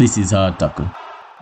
This is Hard Tackle.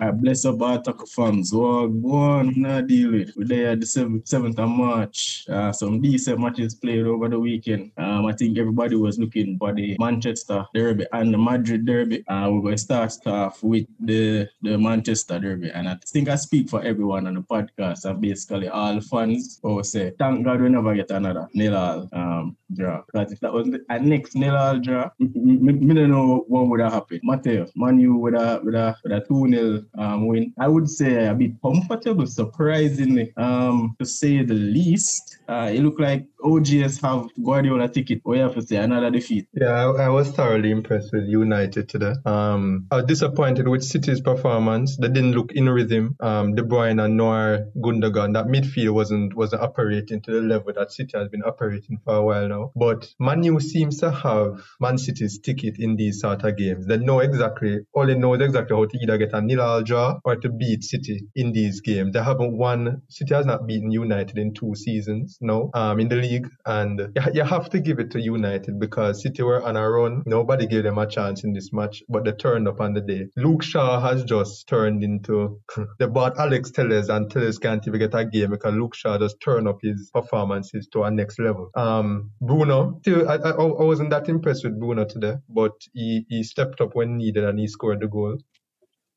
I bless up our tackle fans. What one not deal with. We're there the 7th, of March. Uh, some decent matches played over the weekend. Um, I think everybody was looking for the Manchester Derby and the Madrid Derby. Uh, we're going to start off with the, the Manchester Derby. And I think I speak for everyone on the podcast and basically all fans who say, thank God we never get another nil all um, draw. Because if that was a next nil all draw, I don't know what would have happened. Mateo, Manu with a, with a, with a 2 0 um, win. I would say a bit comfortable, surprisingly, um, to say the least. Uh, it looked like OGS have Guardiola ticket. We have to say another defeat. Yeah, I, I, was thoroughly impressed with United today. Um, I was disappointed with City's performance. They didn't look in rhythm. Um, De Bruyne and Neuer, Gundogan, that midfield wasn't wasn't operating to the level that City has been operating for a while now. But Manu seems to have Man City's ticket in these sort of games. They know exactly, all they know is exactly how to either get a nil draw or to beat City in these games. They haven't won. City has not beaten United in two seasons now um, in the league. And you, have to give it to United because City were on a run. Nobody gave them a chance in this match, but they turned up on the day. Luke Shaw has just turned into they bought Alex Telles and Telles can't even get a game because Luke Shaw just turned up his performances to a next level. Um, Bruno, still, I, I, I wasn't that impressed with Bruno today, but he, he stepped up when needed and he scored the goal.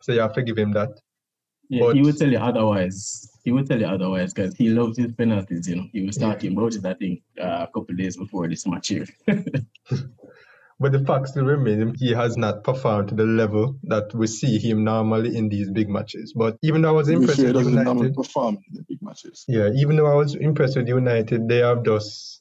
So you have to give him that. Yeah, but, he would tell you otherwise. He would tell you otherwise because he loves his penalties. You know, he was talking about it. I think uh, a couple days before this match here. but the fact still remains, he has not performed to the level that we see him normally in these big matches. But even though I was impressed with United, perform in the big matches. Yeah, even though I was impressed with United, they have just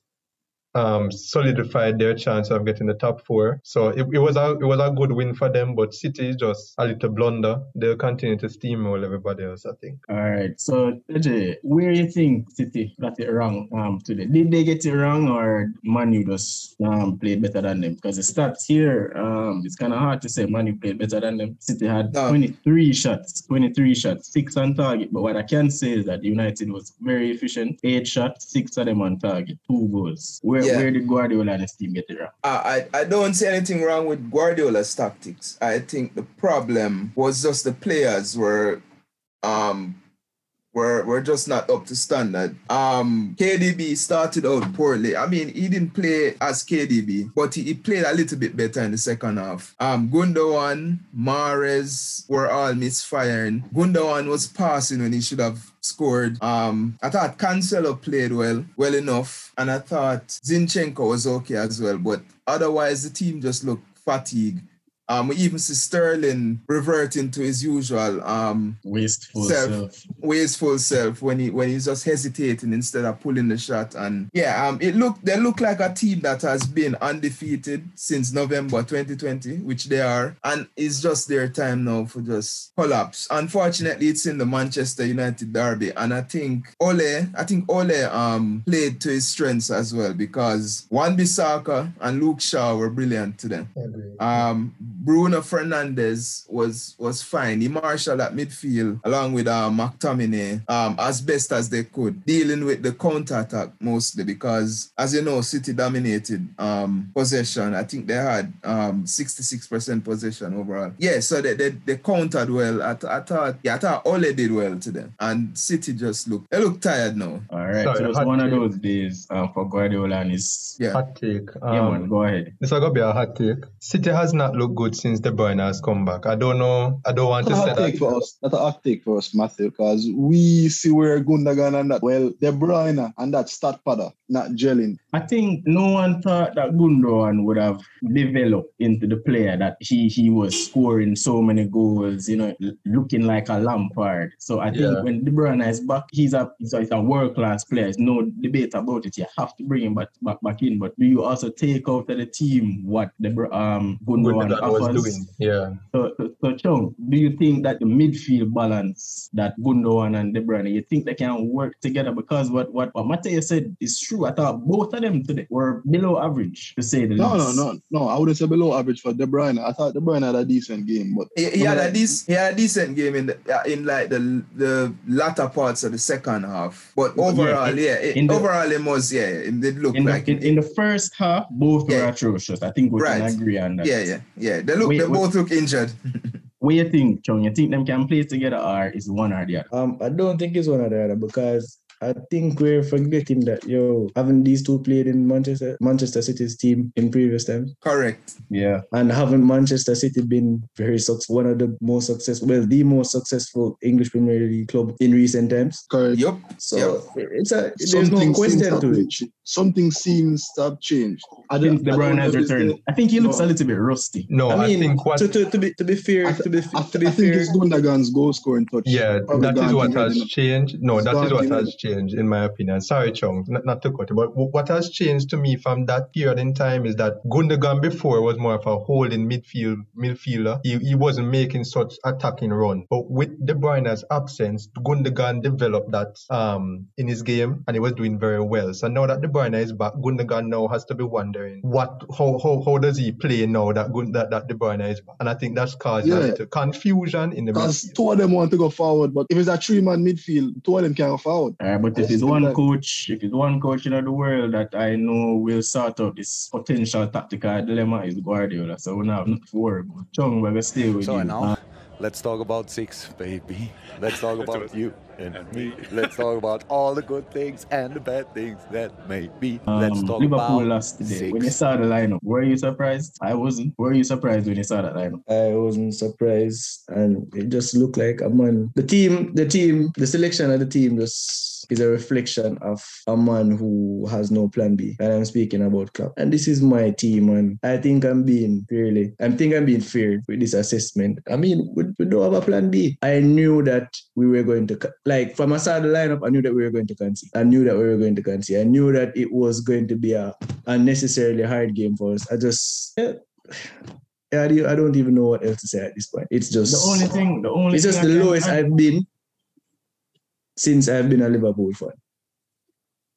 um, solidified their chance of getting the top four. So it, it, was a it was a good win for them, but City just a little blunder. They'll continue to steamroll everybody else, I think. All right. So AJ, where do you think City got it wrong um, today? Did they get it wrong or Manu just um, played better than them? Because the stats here, um, it's kind of hard to say Manu played better than them. City had no. 23 shots, 23 shots, six on target. But what I can say is that United was very efficient. Eight shots, six of them on target, two goals. Where where, yeah. where did Guardiola and his team get it wrong? I, I don't see anything wrong with Guardiola's tactics. I think the problem was just the players were um were were just not up to standard. Um, KDB started out poorly. I mean, he didn't play as KDB, but he, he played a little bit better in the second half. Um, Gundogan, Mahrez were all misfiring. Gundogan was passing when he should have scored. Um, I thought Cancelo played well, well enough, and I thought Zinchenko was okay as well. But otherwise, the team just looked fatigued. Um, we even see Sterling reverting to his usual um, wasteful self, self, wasteful self when he when he's just hesitating instead of pulling the shot. And yeah, um, it look they look like a team that has been undefeated since November 2020, which they are, and it's just their time now for just collapse. Unfortunately, it's in the Manchester United derby, and I think Ole, I think Ole um played to his strengths as well because Wan-Bissaka and Luke Shaw were brilliant today. Um, Bruno Fernandes was was fine. He marshaled at midfield along with uh, McTominay um, as best as they could, dealing with the counter attack mostly because, as you know, City dominated um, possession. I think they had um, 66% possession overall. Yeah, so they, they, they countered well. I, I thought, yeah, I thought Ole did well to them, and City just looked they look tired now. All right, Sorry, so it's one take. of those days um, for Guardiola and his yeah. hot take. yeah, man, um, go ahead. This is gonna be a hot take. City has not looked good since De Bruyne has come back. I don't know. I don't want that's to say that. For us. That's a hot take for us, Matthew, because we see where Gundogan and that, well, De Bruyne and that stat padder not gelling. I think no one thought that Gundogan would have developed into the player that he he was scoring so many goals, you know, looking like a Lampard. So I think yeah. when De Bruyne is back, he's a he's a, a world class player. There's no debate about it. You have to bring him back back, back in. But do you also take out of the team what the um Gundogan, offers? Was doing? Yeah. So, so, so Chung, do you think that the midfield balance that Gundogan and De Bruyne, you think they can work together? Because what what what Mateo said is true true. I thought both of them today were below average, to say the no, least. No, no, no, no. I wouldn't say below average for De Bruyne. I thought De Bruyne had a decent game, but he, he had a decent, he had a decent game in the, in like the the latter parts of the second half. But overall, yeah, yeah it, the, overall it was yeah, it did look in like the, in, in, the first half both yeah. were atrocious. I think we right. can agree on that. Yeah, yeah, yeah. They look, wait, they both look injured. What you think, Chung? You think them can play together or is one or the other? Um, I don't think it's one or the other because I think we're forgetting that yo, haven't these two played in Manchester Manchester City's team in previous times? Correct. Yeah. And haven't Manchester City been very successful, one of the most successful, well, the most successful English Premier League club in recent times? Correct. Yup. So it's a there's Something no seems question to to have it. Something seems to have changed. I Since De I Bruyne has returned. I think he looks No. a little bit rusty. No, I, I mean, think what to, to, to be to be fair, I, to be I, to be I think fair, it's Gundogan's goal scoring touch. Yeah, that is what has changed. No, that is what has Reading. Changed, in my opinion. Sorry, Chung, not, not to cut you, but what has changed to me from that period in time is that Gundogan before was more of a holding midfield midfielder. He, he wasn't making such attacking run. But with De Bruyne's absence, Gundogan developed that um in his game and he was doing very well. So now that De Bruyne is back, Gundogan now has to be wondering what how how, how does he play now that Gun, that, that De Bruyne is back. And I think that's caused a Yeah. little confusion in the Because two of them want to go forward, but if it's a three man midfield, two of them can't go forward. Uh, but if Yes, it's one exactly. coach, if it's one coach in the world that I know will sort out this potential tactical dilemma is Guardiola. So now we don't have nothing to worry about. Chung, we're gonna stay with So you. now, Uh, let's talk about six, baby. Let's talk about you and me. Let's talk about all the good things and the bad things that may be. Let's um, talk Liverpool about lost today. When you saw the lineup, were you surprised? I wasn't. Were you surprised when you saw that lineup? I wasn't surprised, and it just looked like a man. The team, the team, the selection of the team just is a reflection of a man who has no plan B. And I'm speaking about club. And this is my team, and I think I'm being really, I think I'm being fair with this assessment. I mean, we, we don't have a plan B. I knew that we were going to, like, from I saw the lineup, I knew that we were going to concede. I knew that we were going to concede. I knew that it was going to be a unnecessarily hard game for us. I just, yeah, I don't- even know what else to say at this point. It's just The only thing, the only it's just the I lowest add- I've been since I've been a Liverpool fan.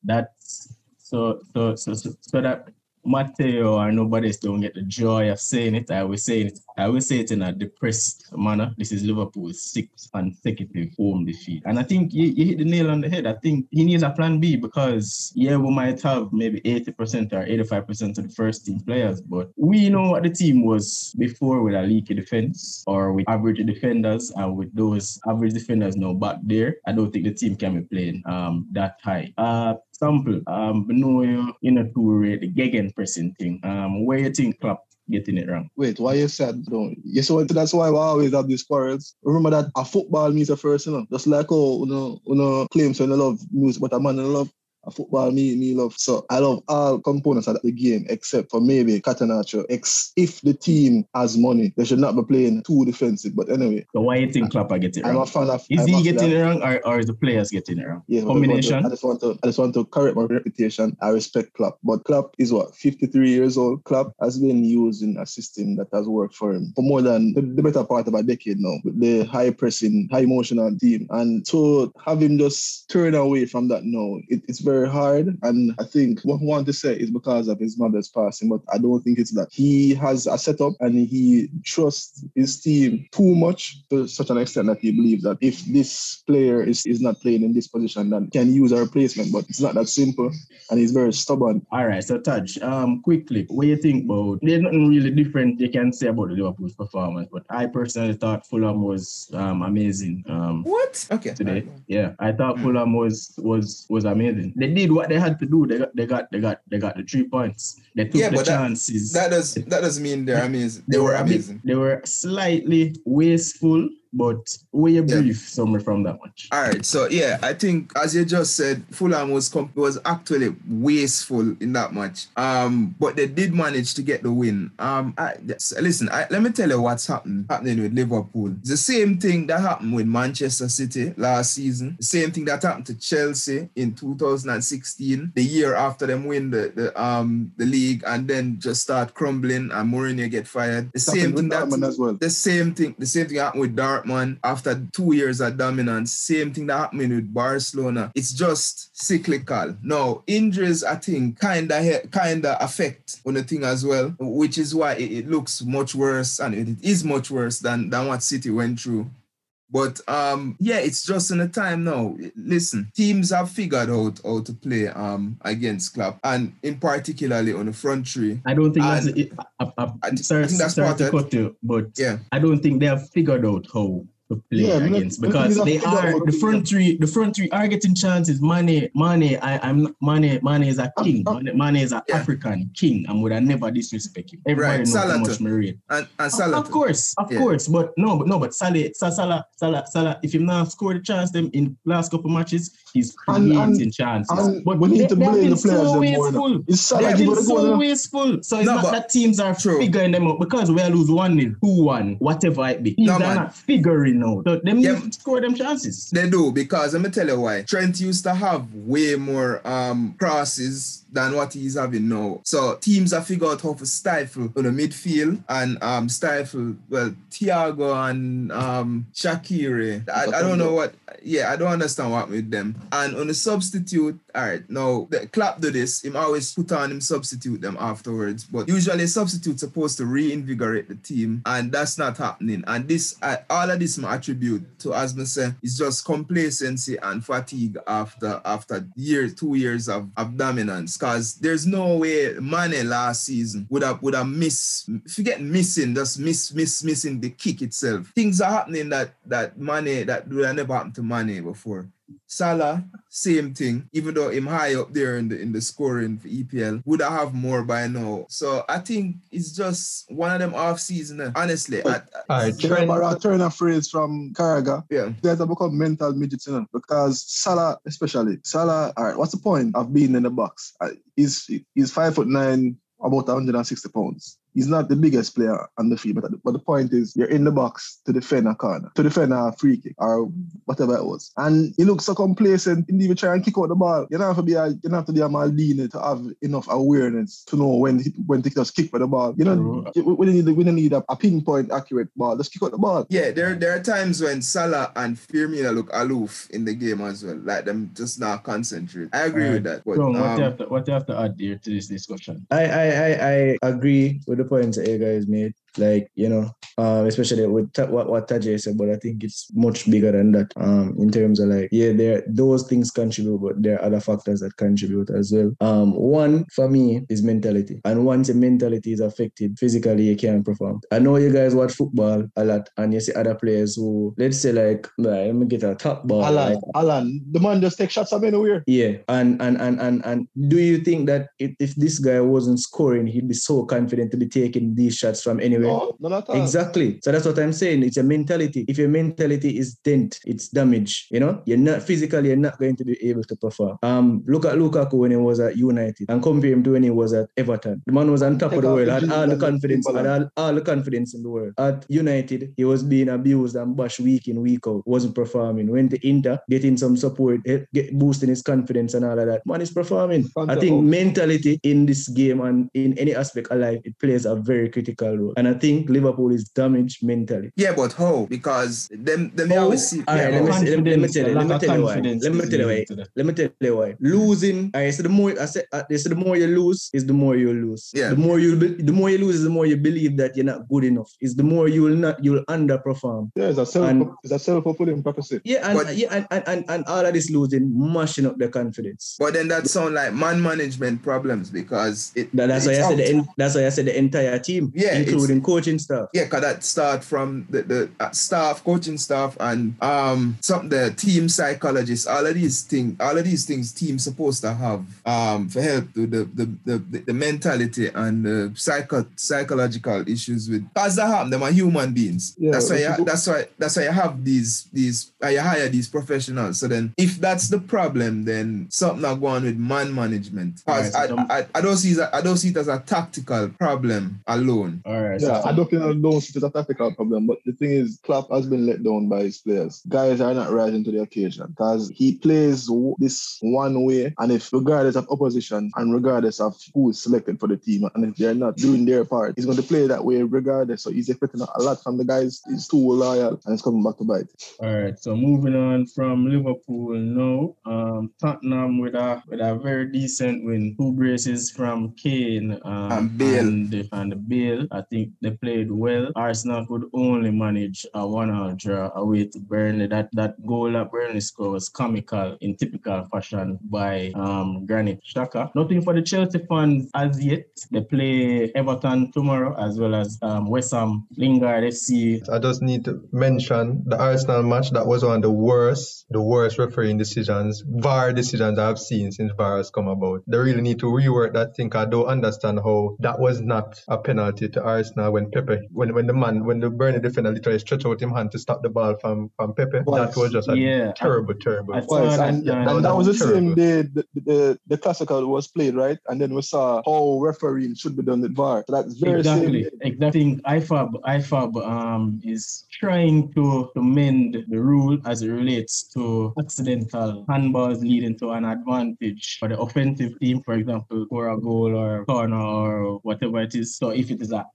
That's so so so so, so that Matteo or nobody else don't get the joy of saying it. I will say it. I will say it in a depressed manner. This is Liverpool's sixth consecutive home defeat, and I think you, you hit the nail on the head. I think he needs a plan B because yeah, we might have maybe eighty percent or eighty-five percent of the first team players, but we know what the team was before with a leaky defense or with average defenders, and with those average defenders now back there, I don't think the team can be playing um that high. Uh, sample. Um, no, you you know to rate the thing. Um, where you think Klopp getting it wrong? Wait, why you said don't? So that's why we always have these quarrels. Remember that a football means a first, you know. Just like oh, you know, you know, claims when I love music, but a man I love a football me me love. So I love all components of the game except for maybe Catenaccio. Ex if the team has money, they should not be playing too defensive. But anyway, So why you think Klopp are getting it I'm wrong? a fan of. Is I'm he getting it wrong or, or is the players getting it wrong? Yeah, Combination? I just want to I just want to correct my reputation. I respect Klopp, but Klopp is what 53 years old. Klopp has been using a system that has worked for him for more than the, the better part of a decade now. With the high pressing, high emotional team, and to have him just turn away from that now, it, it's very hard. And I think what I want to say is because of his mother's passing, but I don't think it's that he has a setup and he trusts his team too much to such an extent that he believes that if this player is, is not playing in this position, then can use a replacement. But it's not that simple, and he's very stubborn. All right, so Taj, um, quickly, what you think about? There's nothing really different you can say about the Liverpool's performance, but I personally thought Fulham was um amazing um What? Okay. today. Yeah, I thought Fulham was was was amazing. They did what they had to do. They got they got they got they got the three points. They took Yeah, the that- chances. That does that doesn't mean they're amazing. They they were bit- amazing. they were slightly wasteful, but were you Yeah. brief summary from that match? All right, so yeah, I think as you just said, Fulham was comp- was actually wasteful in that match. Um, but they did manage to get the win. Um, I, yes, listen, I, let me tell you what's happened happening with Liverpool. The same thing that happened with Manchester City last season. The same thing that happened to Chelsea in 2016, the year after them win the, the um the league, and then just start crumbling and Mourinho get fired. The same Happened with thing that Dortmund as well. the same thing, the same thing happened with Dortmund after two years of dominance. Same thing that happened with Barcelona. It's just cyclical. Now, injuries, I think, kinda kinda affect on the thing as well, which is why it, it looks much worse and it is much worse than than what City went through But um, yeah, it's just in a time now. Listen, teams have figured out how to play um against Klopp, and in particularly on the front three. I don't think that's And- it. I, I, I- sorry, I think that's sorry part to cut you, but Yeah. I don't think they have figured out how to play Yeah, against the because thing they are the front three. The front three are getting chances. Mane, Mane, I, I'm not- Mane. Mane is a king. Mane, Mane is an Yeah. African king, and would I never disrespect him. Everybody Right, knows Salah how much rate. And and Of- Salah. Of course, of Yeah. course, but no, but no, but Salah, Salah, Salah, Salah, Salah if him not scored a chance them in last couple matches, he's And- creating and- chances. and but we need to blame the players so them more now. wasteful. It's Salah have been it a go so wasteful. So it's No, not that teams are True. figuring them out because we lose one 0 two one, whatever it be. Teams No, are man. not figuring out. So them Yeah. score them chances. They do because let me tell you why. Trent used to have way more um crosses than what he's having now. So teams have figured out how to stifle on the midfield and um stifle well Thiago and um Shaqiri. I, I don't know what yeah, I don't understand what with them. And on the substitute, all right, now the Klopp do this, him always put on him substitute them afterwards. But usually substitute supposed to reinvigorate the team, and that's not happening. And this I, all of this my attribute to as me say is just complacency and fatigue after after years, two years of, of dominance. Cause there's no way Mane last season would have would have miss forget missing, just miss miss missing the kick itself. Things are happening that that Mane that would have never happened to Mane before. Salah, same thing. Even though him high up there in the in the scoring for EPL, would I have more by now? So I think it's just one of them off season. eh. Honestly, I, All right, You Trent. remember a turn of phrase from Carragher? yeah. Guys have become mental midgets, you know, because Salah, especially Salah. All right, what's the point of being in the box? Uh, he's he's five foot nine, about 160 pounds. He's not the biggest player on the field, but, but the point is, you're in the box to defend a corner, to defend a free kick or whatever it was. And he looks so complacent. He didn't even try and kick out the ball. You don't have to be a, you don't have to be a Maldini to have enough awareness to know when when to just kick for the ball. You know, we, we need we don't need a, a pinpoint accurate ball. Just kick out the ball. Yeah, there there are times when Salah and Firmino look aloof in the game as well, like them just not concentrate. I agree with that. But John, what, um, you have to, what you have to add there to this discussion? I, I, I, I agree with the points that you guys made. Like, you know, um, especially with what, what Tajay said, but I think it's much bigger than that. Um, in terms of like, yeah, there those things contribute, but there are other factors that contribute as well. Um, one for me is mentality. And once your mentality is affected, physically you can't perform. I know you guys watch football a lot and you see other players who let's say like, let me get a top ball. Alan, like, Alan, the man just take shots from anywhere. yeah, and and and and and do you think that if, if this guy wasn't scoring, he'd be so confident to be taking these shots from anywhere? No, not at all. Exactly. So that's what I'm saying. It's a mentality. If your mentality is dent, it's damage. You know, you're not physically, you're not going to be able to perform. Um, look at Lukaku when he was at United and compare him to when he was at Everton. The man was on top of the world, had all the confidence, had all, all the confidence in the world. At United, he was being abused and bashed week in, week out, wasn't performing. Went to Inter, getting some support, get boosting his confidence and all of that. Man is performing. I think mentality in this game and in any aspect of life, it plays a very critical role. And I think Liverpool is damaged mentally. yeah, but how? Because them them How? always see All right, yeah, let me how? let me- tell you, let me tell you why. Let me tell you why. Let me tell you why. Losing, I said the more I said, they said the more you lose is the more you lose. Yeah. The more you be- the more you lose is the more you believe that you're not good enough. Is the more you will not you'll underperform. Yeah, it's a self And- it's a self fulfilling prophecy. Yeah, and But- yeah, and, and, and, and all of this losing, mashing up their confidence. But then that sounds like man management problems because it That, that's why I said the that's why I said the entire team, Yeah, including coaching staff. Yeah, cause that start from the, the uh, staff, coaching staff, and um some the team psychologists. All of these things, all of these things, teams supposed to have um for help to the the the, the, the mentality and the psycho psychological issues with. Cause that happen, them are human beings. Yeah, that's why that's you, good. that's why that's why you have these these uh, you hire these professionals. So then, if that's the problem, then something not going with man management. Cause Right, so I, I, I don't see that I don't see it as a tactical problem alone. All right. Yeah, so I don't think I don't see it as a tactical problem, but the thing is, Klopp has been let down by his players. Guys are not rising to the occasion because he plays w- this one way, and if regardless of opposition and regardless of who is selected for the team, and if they're not doing their part, he's going to play that way regardless. So he's expecting a lot from the guys. He's too loyal, and it's coming back to bite. All right, so moving on from Liverpool now, um, Tottenham with a with a very decent win, two braces from Kane um, And Bale. and, the, and Bale. I think they played well. Arsenal could only manage a one-all draw away to Burnley. That that goal that Burnley scored was comical in typical fashion by um, Granit Xhaka. Nothing for the Chelsea fans as yet. They play Everton tomorrow as well as um, West Ham, Lingard FC. I just need to mention the Arsenal match. That was one of the worst, the worst refereeing decisions, VAR decisions I've seen since VAR has come about. They really need to rework that thing. I don't understand how that was not a penalty to Arsenal when Pepe, when, when the man, when the Burnley defender literally stretched out his hand to stop the ball from, from Pepe. That was just a Yeah. terrible, terrible. I saw Twice, that, and, uh, and that was the terrible. same day the, the, the classical was played, right? And then we saw how refereeing should be done with VAR. So that's very exactly. Exactly. IFAB, IFAB um, is trying to, to mend the rule as it relates to accidental handballs leading to an advantage for the offensive team, for example, for a goal or corner or whatever it is. So if it is an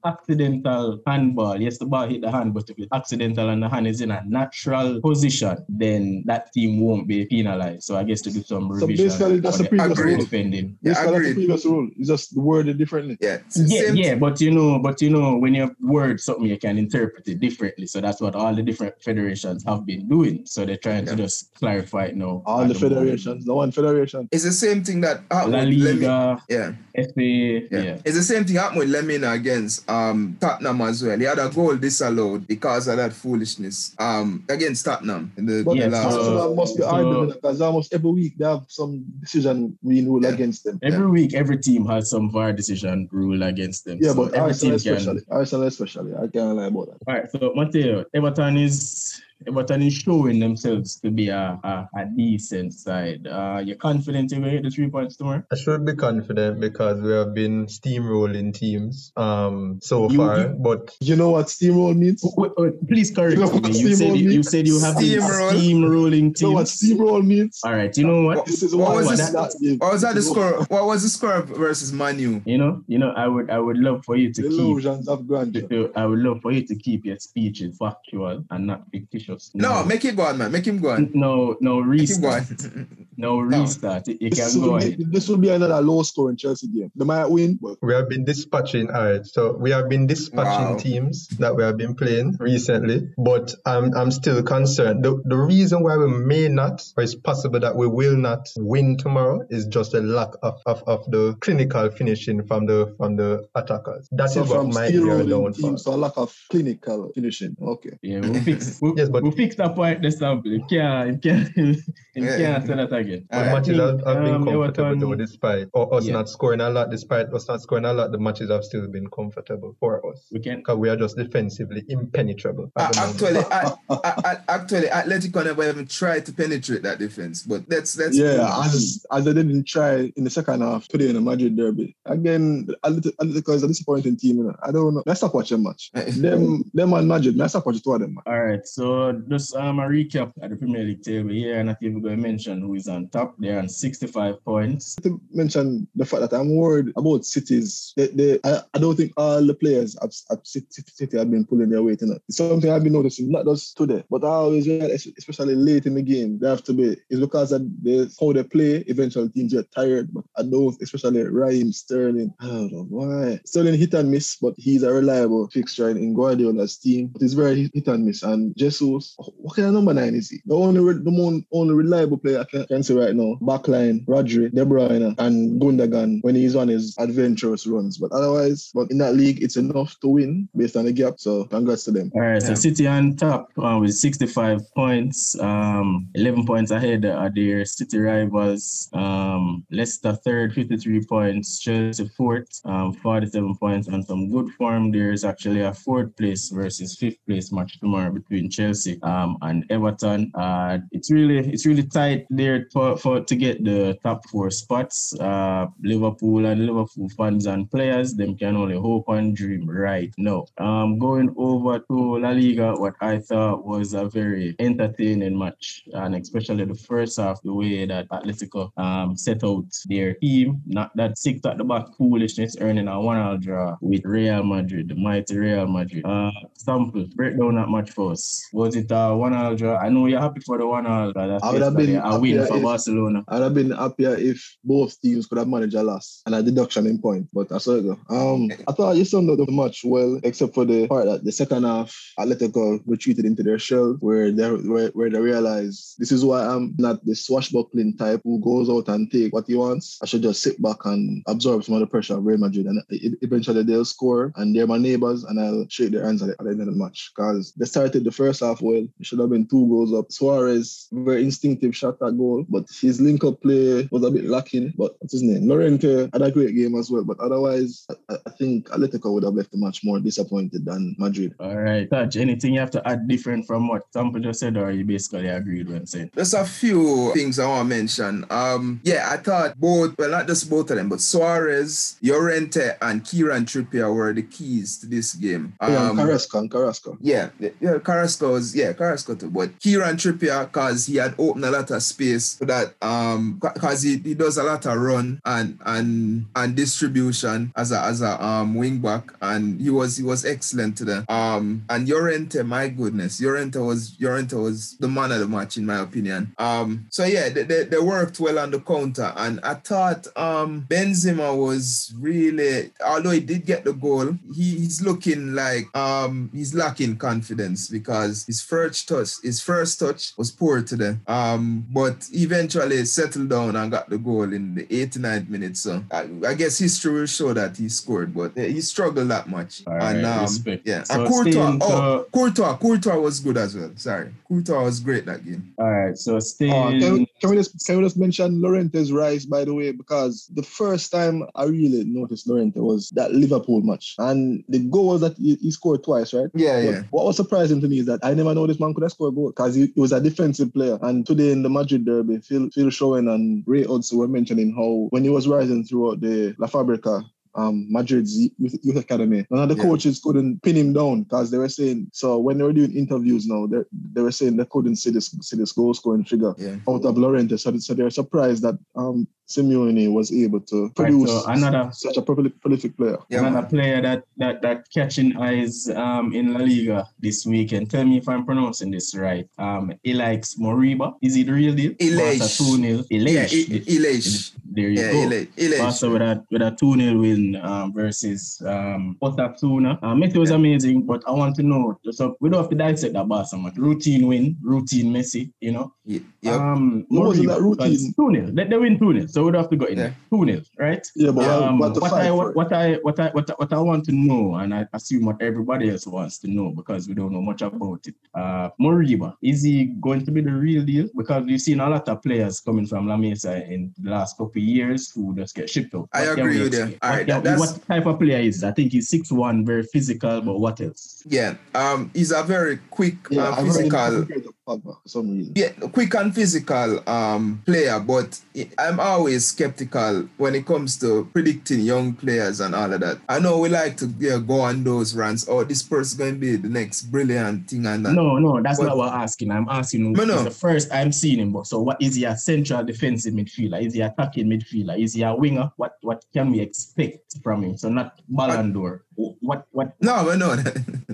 accidental handball, yes, the ball hit the hand, but if it's accidental and the hand is in a natural position, then that team won't be penalized. So I guess to do some So basically, that's the previous rule. defending. Yeah, Basically, that's the previous rule. It's just worded differently. Yeah. Yeah, yeah, but you know, but you know, when you have word something, you can interpret it differently. So that's what all the different federations have been doing. So they're trying to just clarify it now. All at the moment. federations, the one federation. It's the same thing that La happened with Lemi- Liga, Yeah. FA, Yeah. yeah. It's the same thing happened with Lemina against um Tottenham as well. He had a goal disallowed because of that foolishness. Um against Tottenham in the, But Yeah, the last so- must be so- arguing because almost every week they have some decision rule Yeah. against them. Every week, every team has some VAR decision rule against them. Yeah, so but every Arsenal team can- especially. Arsenal especially. I can't lie about that. All right, so Mateo, Everton is Everton is showing themselves to be a, a, a decent side. Uh, you're confident you will hit the three points tomorrow? I should be confident because we have been steamrolling teams um so You- far, you- but You know what steamroll means? Wait, wait, please correct You know me. You said steamroll you, you said you have been Steamroll. steamrolling You know what teams. steamroll means? All right, you know what? This is What why was this- that game. What was that the score? What was the score versus Manu? You know, you know, I would I would love for you to what- keep of grandeur. I would love for you to keep your speeches factual and not fictitious. No, make it go on, man. Make him go on. no, no Make him go on. restart. No restart. You you This can go will, be, this will be another low scoring Chelsea game. They might win, but we have been dispatching all right so we have been dispatching Wow. teams that we have been playing recently but i'm i'm still concerned the, the reason why we may not or it's possible that we will not win tomorrow is just a lack of, of, of the clinical finishing from the from the attackers That is so what from might be our steamrolling downfall teams a lack of clinical finishing. Okay. Yeah, we'll fix we'll, Yes, but- we'll fix that point this sample. You can't you can't you can't say that again. All The right. matches have, have been Um, comfortable Everton- though, despite or us Yeah. not scoring a lot. Despite us not scoring a lot, the matches have still been comfortable for us We can because we are just defensively impenetrable. Uh, at the actually, I, I, I, actually, Atletico never even tried to penetrate that defense. But that's that's Yeah, as as they didn't try in the second half today in the Madrid derby. Again, Atletico Atletico is a disappointing team. You know. I don't know. Let's stop watching much. them, them and Madrid. Let's stop watching two of them. Man. All right, so just um, a recap at the Premier League table here. Not even going to mention who is on top. There on 65 points. To mention the fact that I'm worried about cities. They, they, I, I don't think all the players at, City, City have been pulling their weight. You know. It's something I've been noticing, not just today, but I always especially late in the game, they have to be. It's because of the, how they play. Eventually, teams get tired. But I don't, especially Raheem Sterling. I don't know why. Sterling hit and miss, but he's a reliable fixture in, in Guardiola's team. But he's very hit and miss. And Jesus, what kind of number nine is he? The only re- the more, only reliable player I can, can say right now. Backline, Rodri, De Bruyne, and Gundogan when he's on his adventurous runs. But otherwise, but in that league, it's enough to win based on the gap. So congrats to them. All right, so Yeah. City on top uh, with 65 points, um, 11 points ahead are their City rivals. Um, Leicester third, 53 points. Chelsea fourth, um, 47 points. And some good form. There's actually a fourth place versus fifth place match tomorrow between Chelsea um, and Everton. Uh, it's really it's really tight there for, for to get the top four spots. Uh, Liverpool and Liverpool fans and players, them can only hope and dream right now. Um, going over to La Liga, what I thought was a very entertaining match, and especially the first half, the way that Atletico um, set out their team, not that six at the back foolishness, earning a one-all draw with Real Madrid, the mighty Real Madrid. Uh, sample, break down that match for us. Was it a one-all draw? I know you're happy for the one-all, but that's I would have been a win for if- Barcelona. I'd have been happier if both teams could have managed a loss and a deduction in point, but I saw it go. Um, I thought you summed up the match well, except for the part that the second half, Atletico retreated into their shell, where they where, where they realized this is why I'm not the swashbuckling type who goes out and take what he wants. I should just sit back and absorb some of the pressure of Real Madrid, and eventually they'll score, and they're my neighbors, and I'll shake their hands at the, at the end of the match because they started the first half well. It should have been two goals up. Suarez very instinctive shot that goal, but his link up play was a bit lacking. But what's his name? Llorente had a great game as well, but otherwise, I, I think Atletico would have left the match more disappointed than Madrid. All right, Touch, anything you have to add different from what Tampa just said, or you basically agreed when saying? There's a few things I want to mention. Um, yeah, I thought both, well, not just both of them, but Suarez, Llorente, and Kieran Trippier were the keys to this game. Um, yeah, Carrasco and Carrasco. Yeah, yeah, Carrasco was, yeah, Carrasco too, but Kieran Trippier, because he had opened a lot of space for that, um, because he, he does a lot of run and and and distribution as a as a um wing back, and he was he was excellent to them. Um, and Llorente, my goodness, Llorente was Llorente was the man of the match in my opinion. Um, so yeah, they, they, they worked well on the counter, and I thought um Benzema was really, although he did get the goal, he, he's looking like um he's lacking confidence because his first touch, his first touch was poor today. Um, but eventually settled down and got the goal in the 89th minute. So I, I guess history will show that he scored, but he struggled that much. All and right, um, respect. yeah, So and Courtois, staying oh, to- Courtois, Courtois was good as well. Sorry, Courtois was great that game. All right, so staying. Oh, can, we, can we just can we just mention Llorente's rise by the way? Because the first time I really noticed Llorente was that Liverpool match, and the goal that he, he scored twice, right? Yeah, But yeah. What was surprising to me is that I never know this man could have scored a goal because he, he was a defensive player. And today in the Madrid derby, Phil Phil Schoen and Ray Hudson were mentioning how when he was rising throughout the La Fabrica. Um, Madrid's youth, youth academy. None of the Yeah. coaches couldn't pin him down because they were saying. So when they were doing interviews now, they, they were saying they couldn't see this see this goal scoring figure Yeah. out of Llorente. So, so they're surprised that um Simeone was able to Right, produce so another- such a prolific, prolific player. Yeah, Another man. player that that that catching eyes um in La Liga this weekend. Tell me if I'm pronouncing this right. Um, Ilaix Moriba. Is it the real deal? Elish. Barca 2-0. Yeah, Elish. Elish. There you Yeah, go. Elish. Elish. Barca with a with a 2-0 win um, versus um Osasuna. Um, it was amazing, but I want to know. So we don't have to dissect that Barca match. Routine win, routine Messi. You know. Ye- Yep. Um, What wasn't Moriba, that routine? 2-0. They, they win 2-0, so we don't have to go in. Yeah. 2-0, right? Yeah, but Um, what, what, what, I, what, what I what I what I what I want to know, and I assume what everybody else wants to know because we don't know much about it. Uh, Moriba, is he going to be the real deal? Because we've seen a lot of players coming from La Masia in the last couple of years who just get shipped out. I What can agree with you. expect? All What, right, can- that- that's- what type of player is? he? I think he's six one, very physical, but what else? Yeah. Um, he's a very quick, yeah, uh, I've physical. Compared for some reason. Yeah, quick and physical um player, but I'm always skeptical when it comes to predicting young players and all of that. I know we like to yeah, go on those runs. Oh, this person's going to be the next brilliant thing and that. No, no, that's But- not what I'm asking. I'm asking No, no. it's the first I'm seeing him. But so what is he a central defensive midfielder? Is he attacking midfielder? Is he a winger? What what can we expect from him? So not Ballon d'Or. What what No, but no.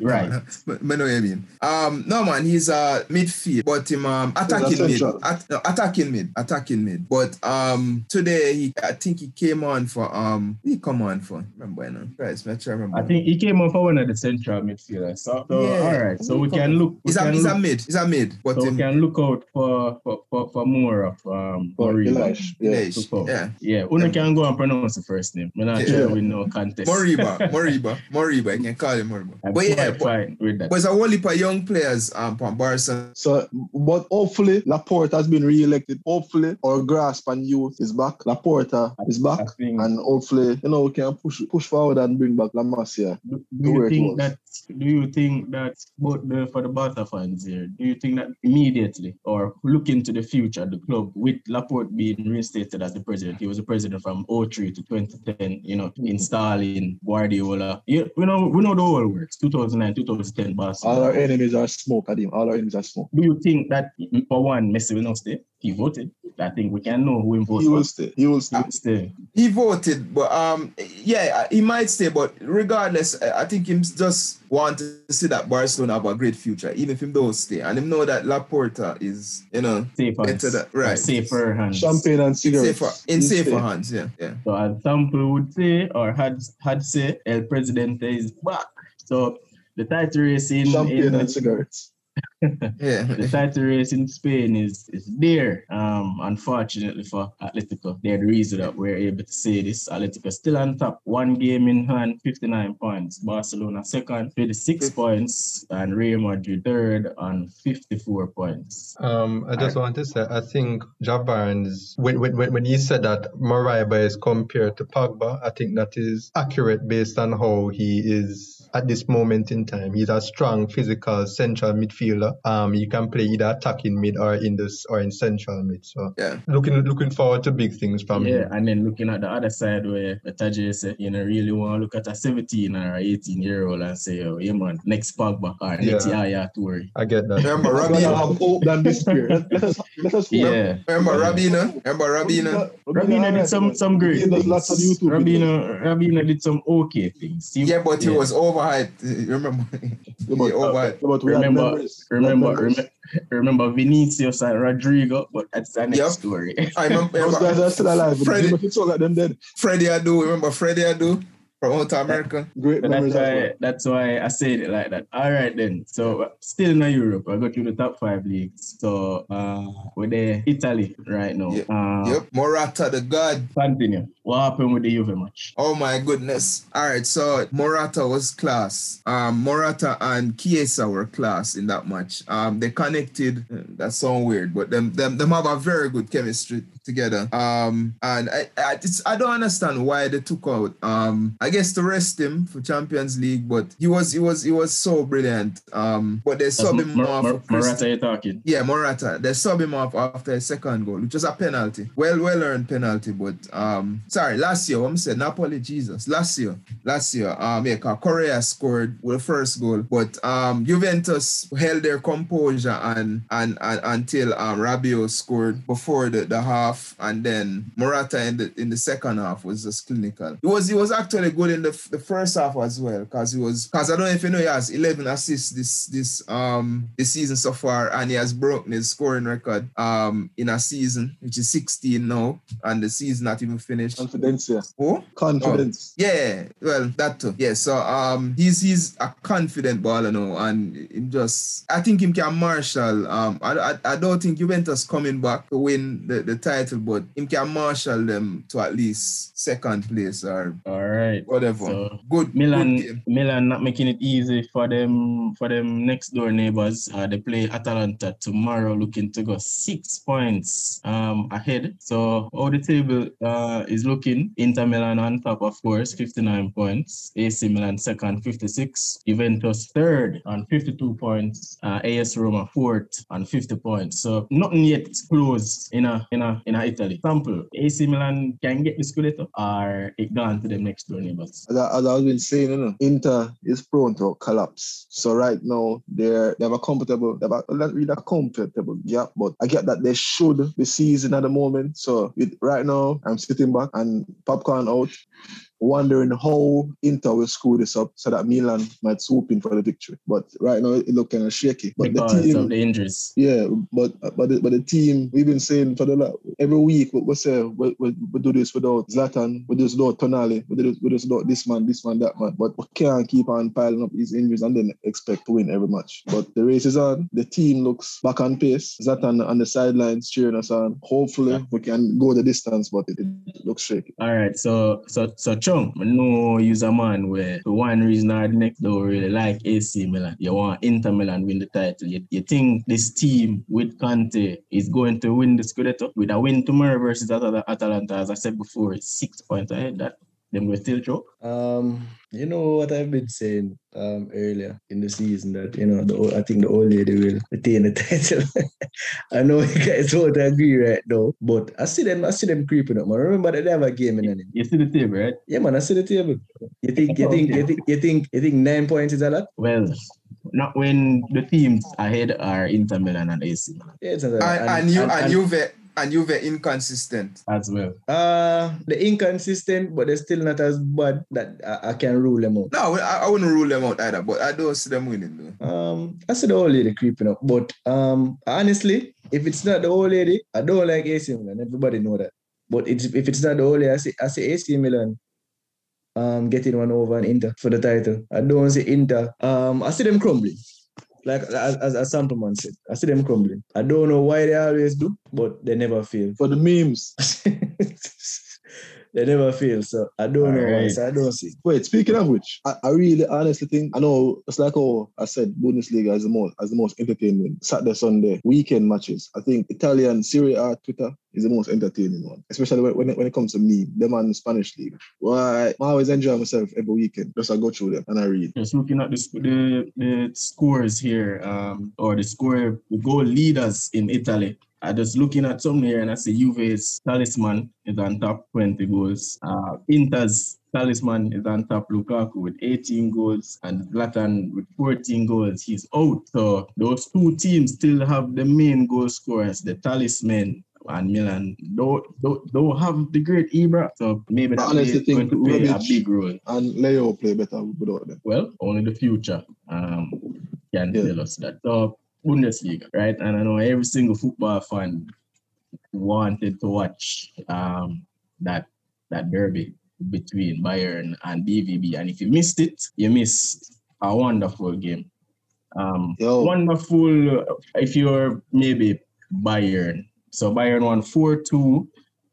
Right. but, but know what I mean. Um, no man, he's a midfield, but him um attacking mid, at, no, attacking mid, attacking mid. But um today he, I think he came on for um, he come on for remember now. Guys, make sure I remember. I think he came on for one of the central midfielders. So, so Yeah. all right. So we can look. We he's a can he's a mid, he's a mid, but so we can look out for for, for, for more of um Moriba. Elish, yeah. Elish, Super. yeah. Yeah, Una can go and pronounce the first name. We're not Yeah. sure with no contest. Moriba, Moriba, Moriba. You can call him Moriba. I'm But yeah, quite but, with that. but it's a whole heap of young players um from Barca. So, but hopefully Laporta has been re-elected. Hopefully our grasp and youth is back. Laporta is back. Think- And hopefully, you know, we can push push forward and bring back La Masia. Do, do you think that do you think that both the for the Barca fans here, do you think that immediately or look into the future, the club with Laporta being reinstated as the president, he was the president from 03 to 2010, you know, installing Guardiola. You, we know we know the whole works, 2009, 2010 boss. All our enemies are smoke, Adim. All our enemies are smoke. Do you think that for one, Messi will not stay? He voted. I think we can know who him vote He will stay. He will stay. Stay. He voted, but um, yeah, he might stay. But regardless, I I think him just want to see that Barcelona have a great future, even if him don't stay, and him know that Laporta is, you know, Safer, Into that- or right. safer hands. Champagne and in cigarettes. safer in He'll safer stay. hands. Yeah, yeah. So as sample would say, or had had say, El Presidente is back. So the title race in, Champagne in and cigarettes. Yeah. the title race in Spain is is there. Um, unfortunately for Atletico, they're the reason that we're able to say this. Atletico still on top, one game in hand, 59 points. Barcelona second, 56 points, and Real Madrid third on 54 points. Um, I just want to say, I think Javarns, when, when, when when he said that Moriba is compared to Pogba, I think that is accurate based on how he is at this moment in time. He's a strong physical central midfielder. Um, he can play either attacking mid or in this or in central mid. So Yeah. looking looking forward to big things from Yeah, him. and then looking at the other side where the Tajay said, you know, really want to look at a 17 or 18 year old and say, oh, yeah, man, next Pogba or next Yeah. Yaya Toure. I get that. Remember I'd rather Rabina? have hope than despair. Let, let us let us. Yeah. Remember Rabina? Remember Rabina? Rabina did some some great things. lots of YouTube videos. Rabina, Rabina did some okay things. He- Yeah, but he yeah. was overhyped. Remember? Yeah, but, overhyped. but Remember, memories. We have remember, memories. remember, remember Vinicius and Rodrigo, but that's the next Yep. story. I remember, Those guys are still alive. Freddie, But it's all like them dead. Freddie Adu. Remember Freddie Adu from out America? Great So that's as well. why that's why I said it like that. All right then. So still in Europe, I go to the top five leagues. So uh we're there Italy right now. Yep. Uh, Yep. Morata, the god. Continue. What happened with the Juve match? Oh my goodness. All right, so Morata was class. Um, Morata and Chiesa were class in that match. Um, they connected. That sounds weird, but them them them have a very good chemistry together. Um, and I I, it's, I don't understand why they took out. Um, I guess to rest him for Champions League, but he was he was he was so brilliant. Um, but they That's sub him Mor- off. Mor- for Chris- Morata you talking. yeah, Morata. They sub him off after a second goal, which was a penalty. Well, well earned penalty, but um, sorry, Lazio, I'm saying Napoli, Jesus, Lazio, last year, um, yeah, Correa scored with the first goal, but um, Juventus held their composure and and, and until um Rabiot scored before the, the half, and then Morata in the in the second half was just clinical. It was he was actually good in the, the first half as well, because he was because I don't know if you know he has 11 assists this this um this season so far, and he has broken his scoring record um in a season, which is 16 now, and the season not even finished. Confidence, yeah. Oh? Confidence. Yeah, well, that too. Yeah, so um, he's he's a confident baller now, and him just I think him can marshal. Um, I, I, I don't think Juventus coming back to win the, the title, but him can marshal them to at least second place or All right. Whatever. So good, good Milan, game. Milan not making it easy for them for them next door neighbors. Uh, they play Atalanta tomorrow, looking to go six points um ahead. So all the table uh is looking? Inter Milan on top, of course, 59 points. AC Milan second, 56. Juventus third on 52 points. Uh, AS Roma fourth on 50 points. So nothing yet close in a in a in a Italy. Sample AC Milan can get the Scudetto or it gone to them next door neighbors. As, I, as I've been saying, you know, Inter is prone to collapse. So right now they're they have a comfortable, they have a, not really a comfortable gap, but I get that they should be season at the moment. So with, right now I'm sitting back and popcorn out, wondering how Inter will screw this up so that Milan might swoop in for the victory. But right now it look kind of shaky. But because the team, of the injuries. yeah, but but the, but the team we've been saying for the every week we, we say we, we, we do this without Zlatan, we do this without Tonali, we do this, we do this without this man, this man, that man. But we can't keep on piling up these injuries and then expect to win every match. But the race is on. The team looks back on pace. Zlatan on the sidelines cheering us on. Hopefully we can go the distance, but it, it looks shaky. All right, so so so Chung, I know you's a man where the one reason I next don't really like AC Milan. You want Inter Milan win the title. You, you think this team with Conte is going to win the Scudetto with a win tomorrow versus Atal- Atalanta? As I said before, it's six points ahead. That them will still choke. Um, you know what I've been saying um earlier in the season that you know the old, I think the old lady will retain the title. I know you guys won't agree right now, but I see them I see them creeping up. Man, remember that they have a game in it. You see the table, right? Yeah, man, I see the table. You think you think you think you think you think nine points is a lot? Well, not when the teams ahead are Inter Milan and AC Milan. Yeah, it's a lot. And, and you and, Juve And Juve inconsistent. as well. Uh, the inconsistent, but they're still not as bad that I, I can rule them out. No, I, I wouldn't rule them out either, but I don't see them winning though. Um, I see the old lady creeping up, but um, honestly, if it's not the old lady, I don't like AC Milan. Everybody know that. But it's, if it's not the old lady, I see, I see AC Milan um, getting one over an Inter for the title. I don't see Inter. Um, I see them crumbling. Like as, as, as Sampleman said, I see them crumbling. I don't know why they always do, but they never fail. For the memes. they never fail. So I don't know why. So I don't see. Wait, speaking of which, I, I really honestly think I know it's like oh I said Bundesliga is the most as the most entertaining Saturday Sunday weekend matches. I think Italian Serie A Twitter is the most entertaining one, especially when, when, it, when it comes to me, them and Spanish league. Why I always enjoy myself every weekend. Just I go through them and I read. Just looking at the, the, the scores here, um, or the score, the goal leaders in Italy. I just looking at some here and I see Juve's talisman is on top 20 goals. Uh, Inter's talisman is on top Lukaku with 18 goals and Zlatan with 14 goals. He's out. So those two teams still have the main goal scorers, the talisman and Milan don't, don't, don't have the great Ibra. So maybe that is going think to play a big role. And Leo play better without them. Well, only the future um, can Yeah. tell us that. So, Bundesliga, right? And I know every single football fan wanted to watch um, that that derby between Bayern and BVB. And if you missed it, you missed a wonderful game. Um, Yo. Wonderful uh, if you're maybe Bayern. So Bayern won 4 2.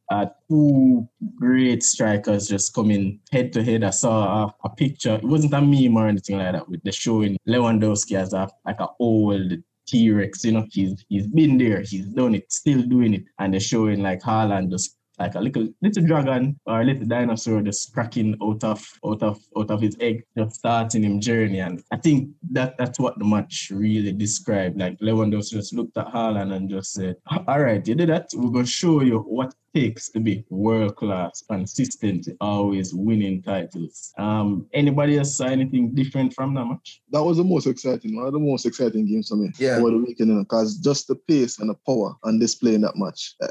Uh, two great strikers just coming head to head. I saw a, a picture. It wasn't a meme or anything like that. With the showing Lewandowski as a like a old T-Rex. You know, he's he's been there. He's done it. Still doing it. And they're showing like Haaland just like a little little dragon or a little dinosaur just cracking out of out of out of his egg, just starting him journey. And I think that that's what the match really described. Like Lewandowski just looked at Haaland and just said, "All right, you did that. We're gonna show you what takes to be world class, consistent, always winning titles." Um, anybody else saw anything different from that match? That was the most exciting, one of the most exciting games for me Yeah. over the weekend, because just the pace and the power on display in that match. uh,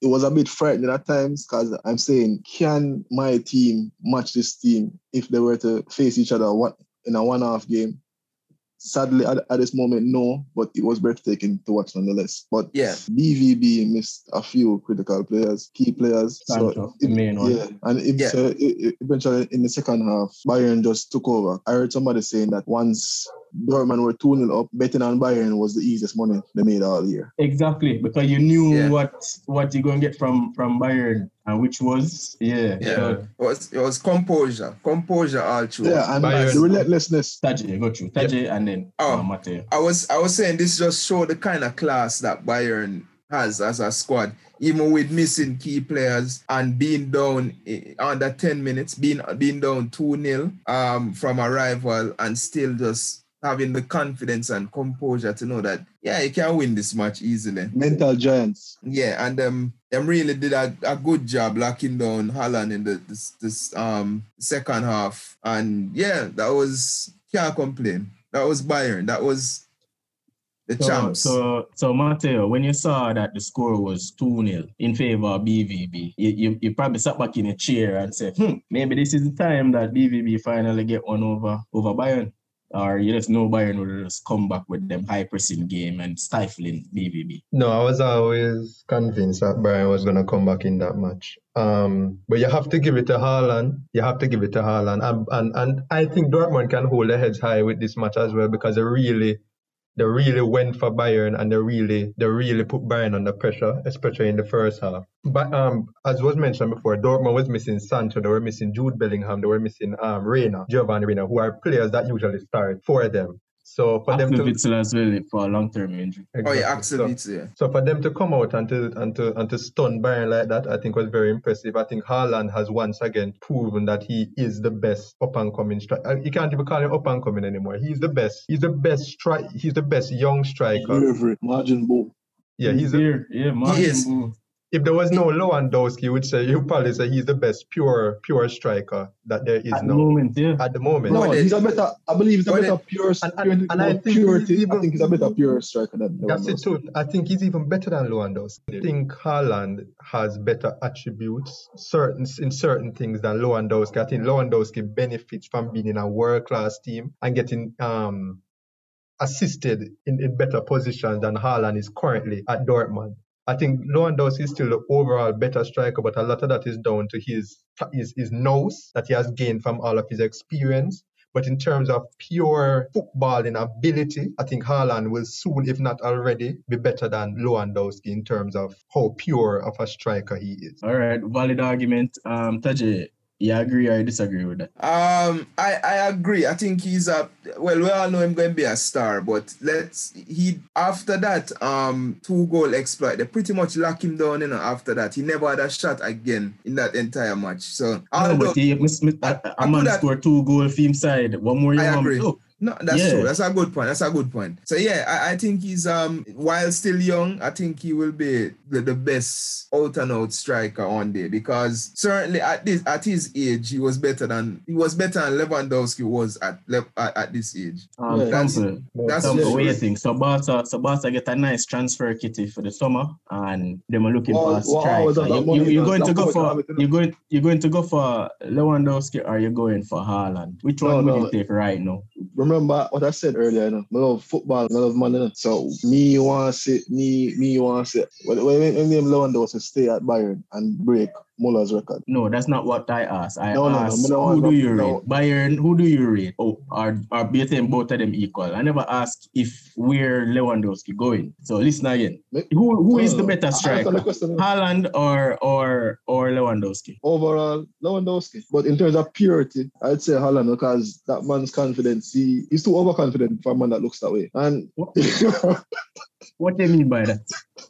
It, it was a bit frightening at times because I'm saying, can my team match this team if they were to face each other one, in a one-off game? Sadly, at, at this moment, no, but it was breathtaking to watch nonetheless. But Yeah. BVB missed a few critical players, key players. Sancho, the it- main one. Yeah, and it, Yeah. so it- it- eventually in the second half, Bayern just took over. I heard somebody saying that once Dortmund were 2 0 up, betting on Bayern was the easiest money they made all year. Exactly, because you knew Yeah. what what you're gonna get from from Bayern, and which was yeah. Yeah. So, It was it was composure. Composure all through. Yeah, and Bayern- the relentlessness. Taji, go through Taji, and then Oh. uh, Mateo. I was I was saying this just show the kind of class that Bayern has as a squad, even with missing key players and being down under 10 minutes, being being down 2-0 um from a rival and still just having the confidence and composure to know that yeah, you can win this match easily. Mental giants. Yeah, and um, them really did a, a good job locking down Haaland in the this, this um second half, and yeah, that was can't complain. That was Bayern. That was the So, champs. so, so Mateo, when you saw that the score was 2 0 in favor of BVB, you, you, you probably sat back in a chair and said, hmm, maybe this is the time that BVB finally get one over over Bayern. Or you just know Bayern will just come back with them high pressing game and stifling BVB. No, I was always convinced that Bayern was going to come back in that match. Um, but you have to give it to Haaland. You have to give it to Haaland. And, and, and I think Dortmund can hold their heads high with this match as well because they really, they really went for Bayern and they really, they really put Bayern under pressure, especially in the first half. But um, as was mentioned before, Dortmund was missing Sancho, they were missing Jude Bellingham, they were missing um Reyna, Giovanni Reyna, who are players that usually start for them. So for them to Witsel as well for a long term injury. oh yeah, Axel So- Witsel, yeah. so for them to come out and to and to and to stun Bayern like that, I think was very impressive. I think Haaland has once again proven that he is the best up and coming striker. Uh, you can't even call him up and coming anymore. He's the best. He's the best strike. He's the best young striker. Margin ball. Yeah, he's the, here. Yeah, Martin is. Boo. If there was no Lewandowski, you would say you probably say he's the best pure pure striker that there is At the now moment, yeah. at the moment. No, he's a better. I believe he's a but better it- pure. and- and- and I think purity. he's even- I think he's a better pure striker than That's it Lewandowski. too. I think he's even better than Lewandowski. I think Haaland has better attributes certain in certain things than Lewandowski. I think Lewandowski benefits from being in a world class team and getting um assisted in, in better positions than Haaland is currently at Dortmund. I think Lewandowski is still the overall better striker, but a lot of that is down to his his, his nose that he has gained from all of his experience. But in terms of pure footballing ability, I think Haaland will soon, if not already, be better than Lewandowski in terms of how pure of a striker he is. All right, valid argument. Um, Taji, you agree or you disagree with that? Um, I, I agree. I think he's a well. We all know him going to be a star, but let's he after that um two goal exploit. They pretty much lock him down. You know, after that he never had a shot again in that entire match. So No, but he, miss, miss, a, a man scored two goal for him side. One more you I agree. do. No, that's Yeah. true. That's a good point. That's a good point. So yeah, I, I think he's um while still young, I think he will be the, the best out and out striker on there because certainly at this at his age he was better than he was better than Lewandowski was at at, at this age. Um, Yeah, that's- Sample, that's Sample, true. what you think? So Barca, so Barca get a nice transfer kitty for the summer, and them are looking Well, for a striker. have You, you, money, you're going to go for habit in it. you're going you're going to go for Lewandowski or you're going for Haaland? Which No, one would no. you take right now? Remember what I said earlier, you know, I love football, I love money. you know. So me want to me, me want to see. When, when, when Lewandowski stay at Bayern and break Muller's record. No, that's not what I asked. I No, no, no, asked no who do you rate? Bayern, who do you rate? Oh, are are beating both of them equal? I never asked if where Lewandowski going. So listen again. Who who is the oh, better answer the striker? Haaland or or or Lewandowski? Overall, Lewandowski. But in terms of purity, I'd say Haaland because that man's confidence, he, he's too overconfident for a man that looks that way. And What? What do you mean by that?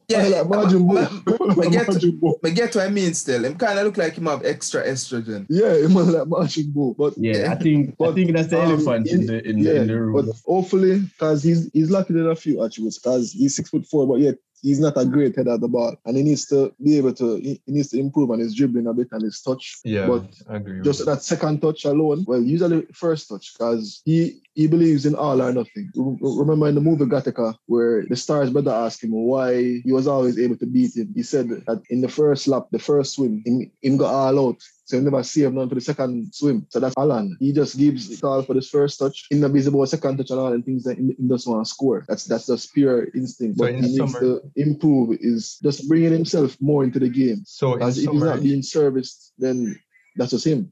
Yeah, like Margin Bull. I get- Margin but get what I mean still. Him kind of look like him have extra estrogen. Yeah, he man like Margin Bull. But Yeah, I think I think that's the um, elephant in in- the in, yeah, the, in the room. but hopefully, because he's he's lacking in a few attributes, because he's six foot four, but yet he's not a great head at the ball, and he needs to be able to he, he needs to improve on his dribbling a bit and his touch. Yeah, but I agree. with just you. that second touch alone, well, usually first touch, because he he believes in all or nothing. Remember in the movie Gattaca, where the Stars brother asked him why he was always able to beat him. He said that in the first lap, the first swim, him, him got all out. So he never saved none for the second swim. So that's Alan. He just gives it all for this first touch. In the busy about second touch and all and things that he just want to score. That's that's just pure instinct. So But in he needs to improve is just bringing himself more into the game. So Because if he's not being serviced, then that's just him.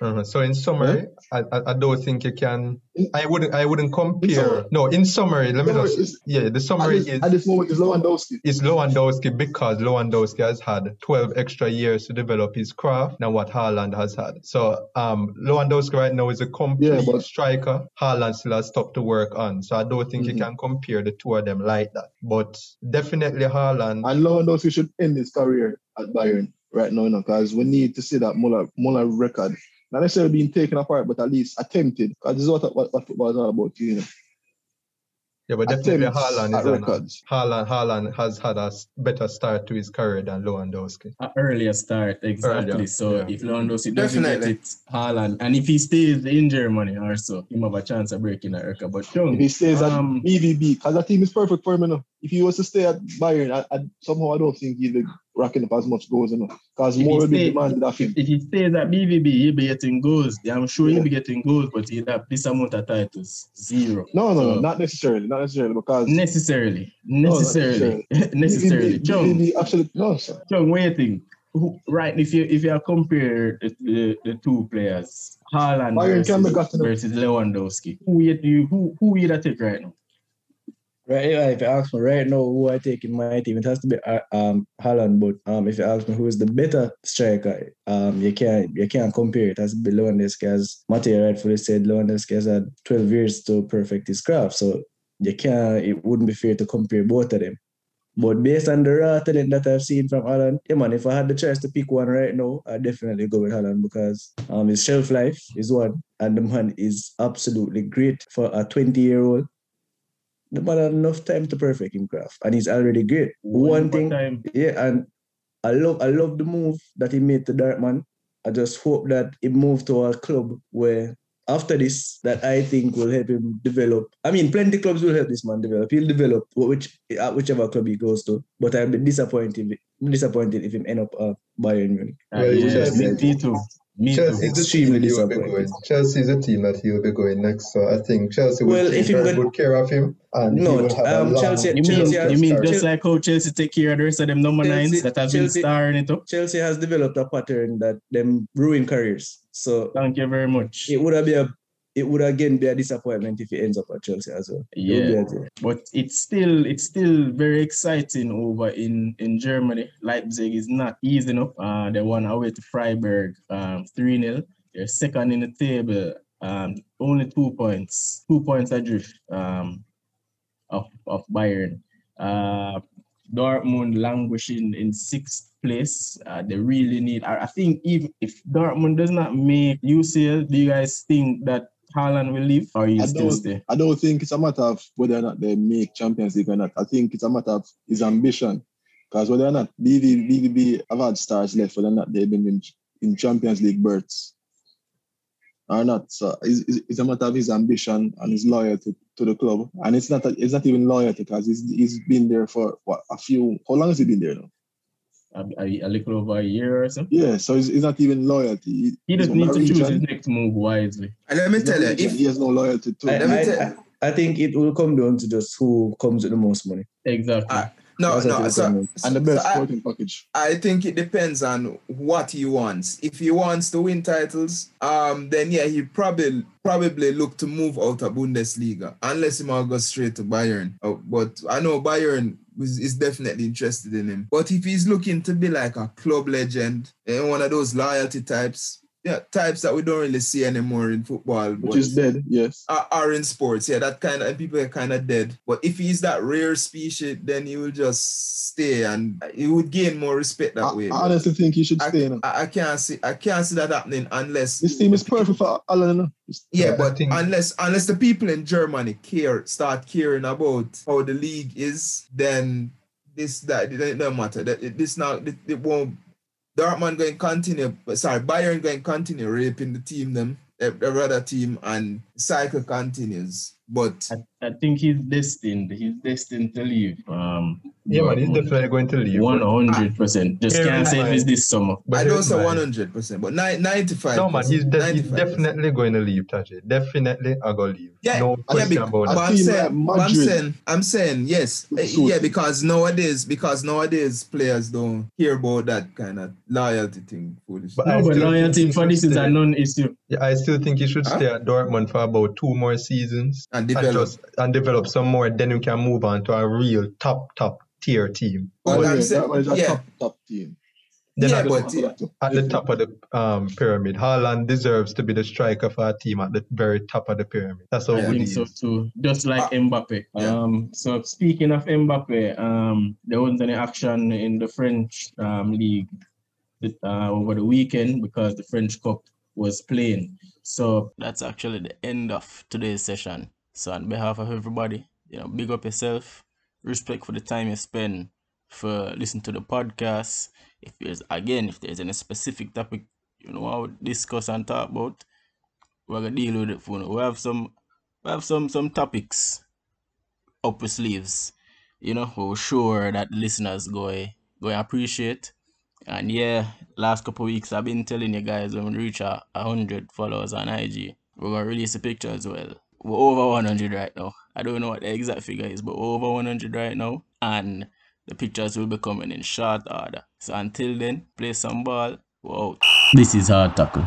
Uh so in summary, I, I I don't think you can. I wouldn't I wouldn't compare. summary- No, in summary, let me Summary just yeah. The At summary this, is at this moment, is Lewandowski. is Lewandowski because Lewandowski has had 12 extra years to develop his craft than what Haaland has had. So um, Lewandowski right now is a complete Yeah, but- striker. Haaland still has stuff to work on. So I don't think Mhm. you can compare the two of them like that. But definitely Haaland. And Lewandowski should end his career at Bayern right now, you know, because we need to see that Muller, Muller record. Not necessarily being taken apart, but at least attempted. Because this is what, what, what football is all about, you know. Yeah, but definitely Attempts Haaland at is on. records. Haaland, Haaland has had a better start to his career than Lewandowski. An earlier start, exactly. Earlier, so yeah. if Lewandowski doesn't Definitely. get it, Haaland, and if he stays in Germany also, he might have a chance of breaking that record. But If he stays um, at BVB, because that team is perfect for him, you know. If he was to stay at Bayern, I, I, somehow I don't think he'd be racking up as much goals, you know. Because more will be demanded of him. if he stays at BVB, he'll be getting goals. I'm sure he'll be getting goals, but he'll have this amount of titles, zero. No, no, no, not necessarily. Not necessarily, because Necessarily, necessarily, necessarily. BVB, actually, no, sir. Chung, what do you think? Who, right, if you if you compare the, the, the two players, Haaland versus, versus Lewandowski, who you who who you take right now? Right, yeah, if you ask me right now who I take in my team, it has to be uh, um Haaland. But um, if you ask me who is the better striker, um, you can't you can't compare it. Has to be Lewandowski, as Mateo rightfully said. Lewandowski has had 12 years to perfect his craft, so you can't. It wouldn't be fair to compare both of them. But based on the raw talent that I've seen from Haaland, yeah man, if I had the choice to pick one right now, I'd definitely go with Haaland because um his shelf life is one, and the man is absolutely great for a 20 year old the man had enough time to perfect him craft, and he's already great. One more thing, time. yeah, and I love I love the move that he made to Dortmund. I just hope that he moved to a club where after this that I think will help him develop. I mean, plenty clubs will help this man develop. He'll develop which whichever club he goes to. But I'll be disappointed disappointed if him end up at Bayern Munich. Uh, Well, yeah, Chelsea- me too. Me Chelsea too. is the Extremely team he will be disappointed. going. Chelsea is the team that he will be going next. So I think Chelsea will Well, take if he very good care of him, and No, he will have um, a long, Chelsea- You mean, Chelsea you mean Chelsea- just like how Chelsea take care of the rest of them number Chelsea- nines that have been Chelsea- starring it up? Chelsea has developed a pattern that them ruin careers. So Thank you very much. it would have been a it would again be a disappointment if he ends up at Chelsea as well. It would be Yeah. But it's still it's still very exciting over in in Germany. Leipzig is not easing up. Uh, they won away to Freiburg, um, three 0 They're second in the table, um, only two points, two points adrift um, of of Bayern. Uh, Dortmund languishing in sixth place. Uh, they really need. I, think even if Dortmund does not make UCL, do you guys think that Haaland will leave, or you I still don't, stay? I don't think it's a matter of whether or not they make Champions League or not. I think it's a matter of his ambition. Because whether or not BV, BVB have had stars left, whether or not they've been in, in Champions League berths or not. So it's, it's- it's a matter of his ambition and his loyalty to the club. And it's not it's not even loyalty because he's, he's been there for what a few. How long has he been there now? a, a, a little over a year or something. Yeah, so it's, it's not even loyalty. He He's just from needs to choose Norwegian. his next move wisely. And let me tell you, if he has no loyalty to I, Let me I- tell- I think it will come down to just who comes with the most money. Exactly. No, no, so, come down to. and the best so I- package. I think it depends on what he wants. If he wants to win titles, um, then yeah, he probably probably look to move out of Bundesliga unless he might go straight to Bayern. Oh, but I know Bayern is, is definitely interested in him. But if he's looking to be like a club legend and one of those loyalty types, yeah, types that we don't really see anymore in football, Which is dead, yes. are, are in sports. Yeah, that kind of and people are kind of dead. But if he's that rare species, then he will just stay and he would gain more respect that I, way. I honestly think he should I, stay. now. I, I can't see I can't see that happening unless This team is perfect for Alan. no? Yeah, but think- unless unless the people in Germany care start caring about how the league is, then this that it don't matter. That it, this now it, it won't. Dortmund going to continue. Sorry, Bayern going to continue raping the team them, eh, the the other team, and cycle continues. But I, I think he's destined. He's destined to leave. Um, Yeah, man, he's definitely going to leave. One hundred percent. Just Here can't is say if it's this summer. But I here's don't say one hundred percent, but ninety-five. No, man, he's, de- he's definitely going to leave, Taji. Definitely, I go leave. Yeah, no yeah, question be- about but that. I'm saying, like but I'm saying, I'm saying, yes, eh, yeah, because nowadays, because nowadays players don't hear about that kind of loyalty thing. Foolish. But No, I but still loyalty think for this is a non-issue. Yeah, I still think he should Huh? stay at Dortmund for about two more seasons and and develop. just and develop some more. Then we can move on to a real top top tier team. But Oh, I'm yeah, saying- that one a yeah. top, top team. Then Yeah, at, but the, yeah. at the top of the um, pyramid, Haaland deserves to be the striker for our team at the very top of the pyramid. That's how I Yeah. good he so too. Just like Ah, Mbappe. yeah. Um, so speaking of Mbappe, um, there wasn't any action in the French um, league uh, over the weekend because the French Cup was playing. So that's actually the end of today's session. So on behalf of everybody, you know, big up yourself, respect for the time you spend for listening to the podcast. If there's again, if there's any specific topic you know I would discuss and talk about, we're gonna deal with it for now. We have some we have some some topics up our sleeves. You know, we're sure that listeners go go appreciate. And yeah, last couple weeks I've been telling you guys when we reach a hundred followers on IG, we're gonna release a picture as well. We're over 100 right now. I don't know what the exact figure is, but over 100 right now, and the pictures will be coming in short order. So until then, play some ball. Out. This is Hard Tackle.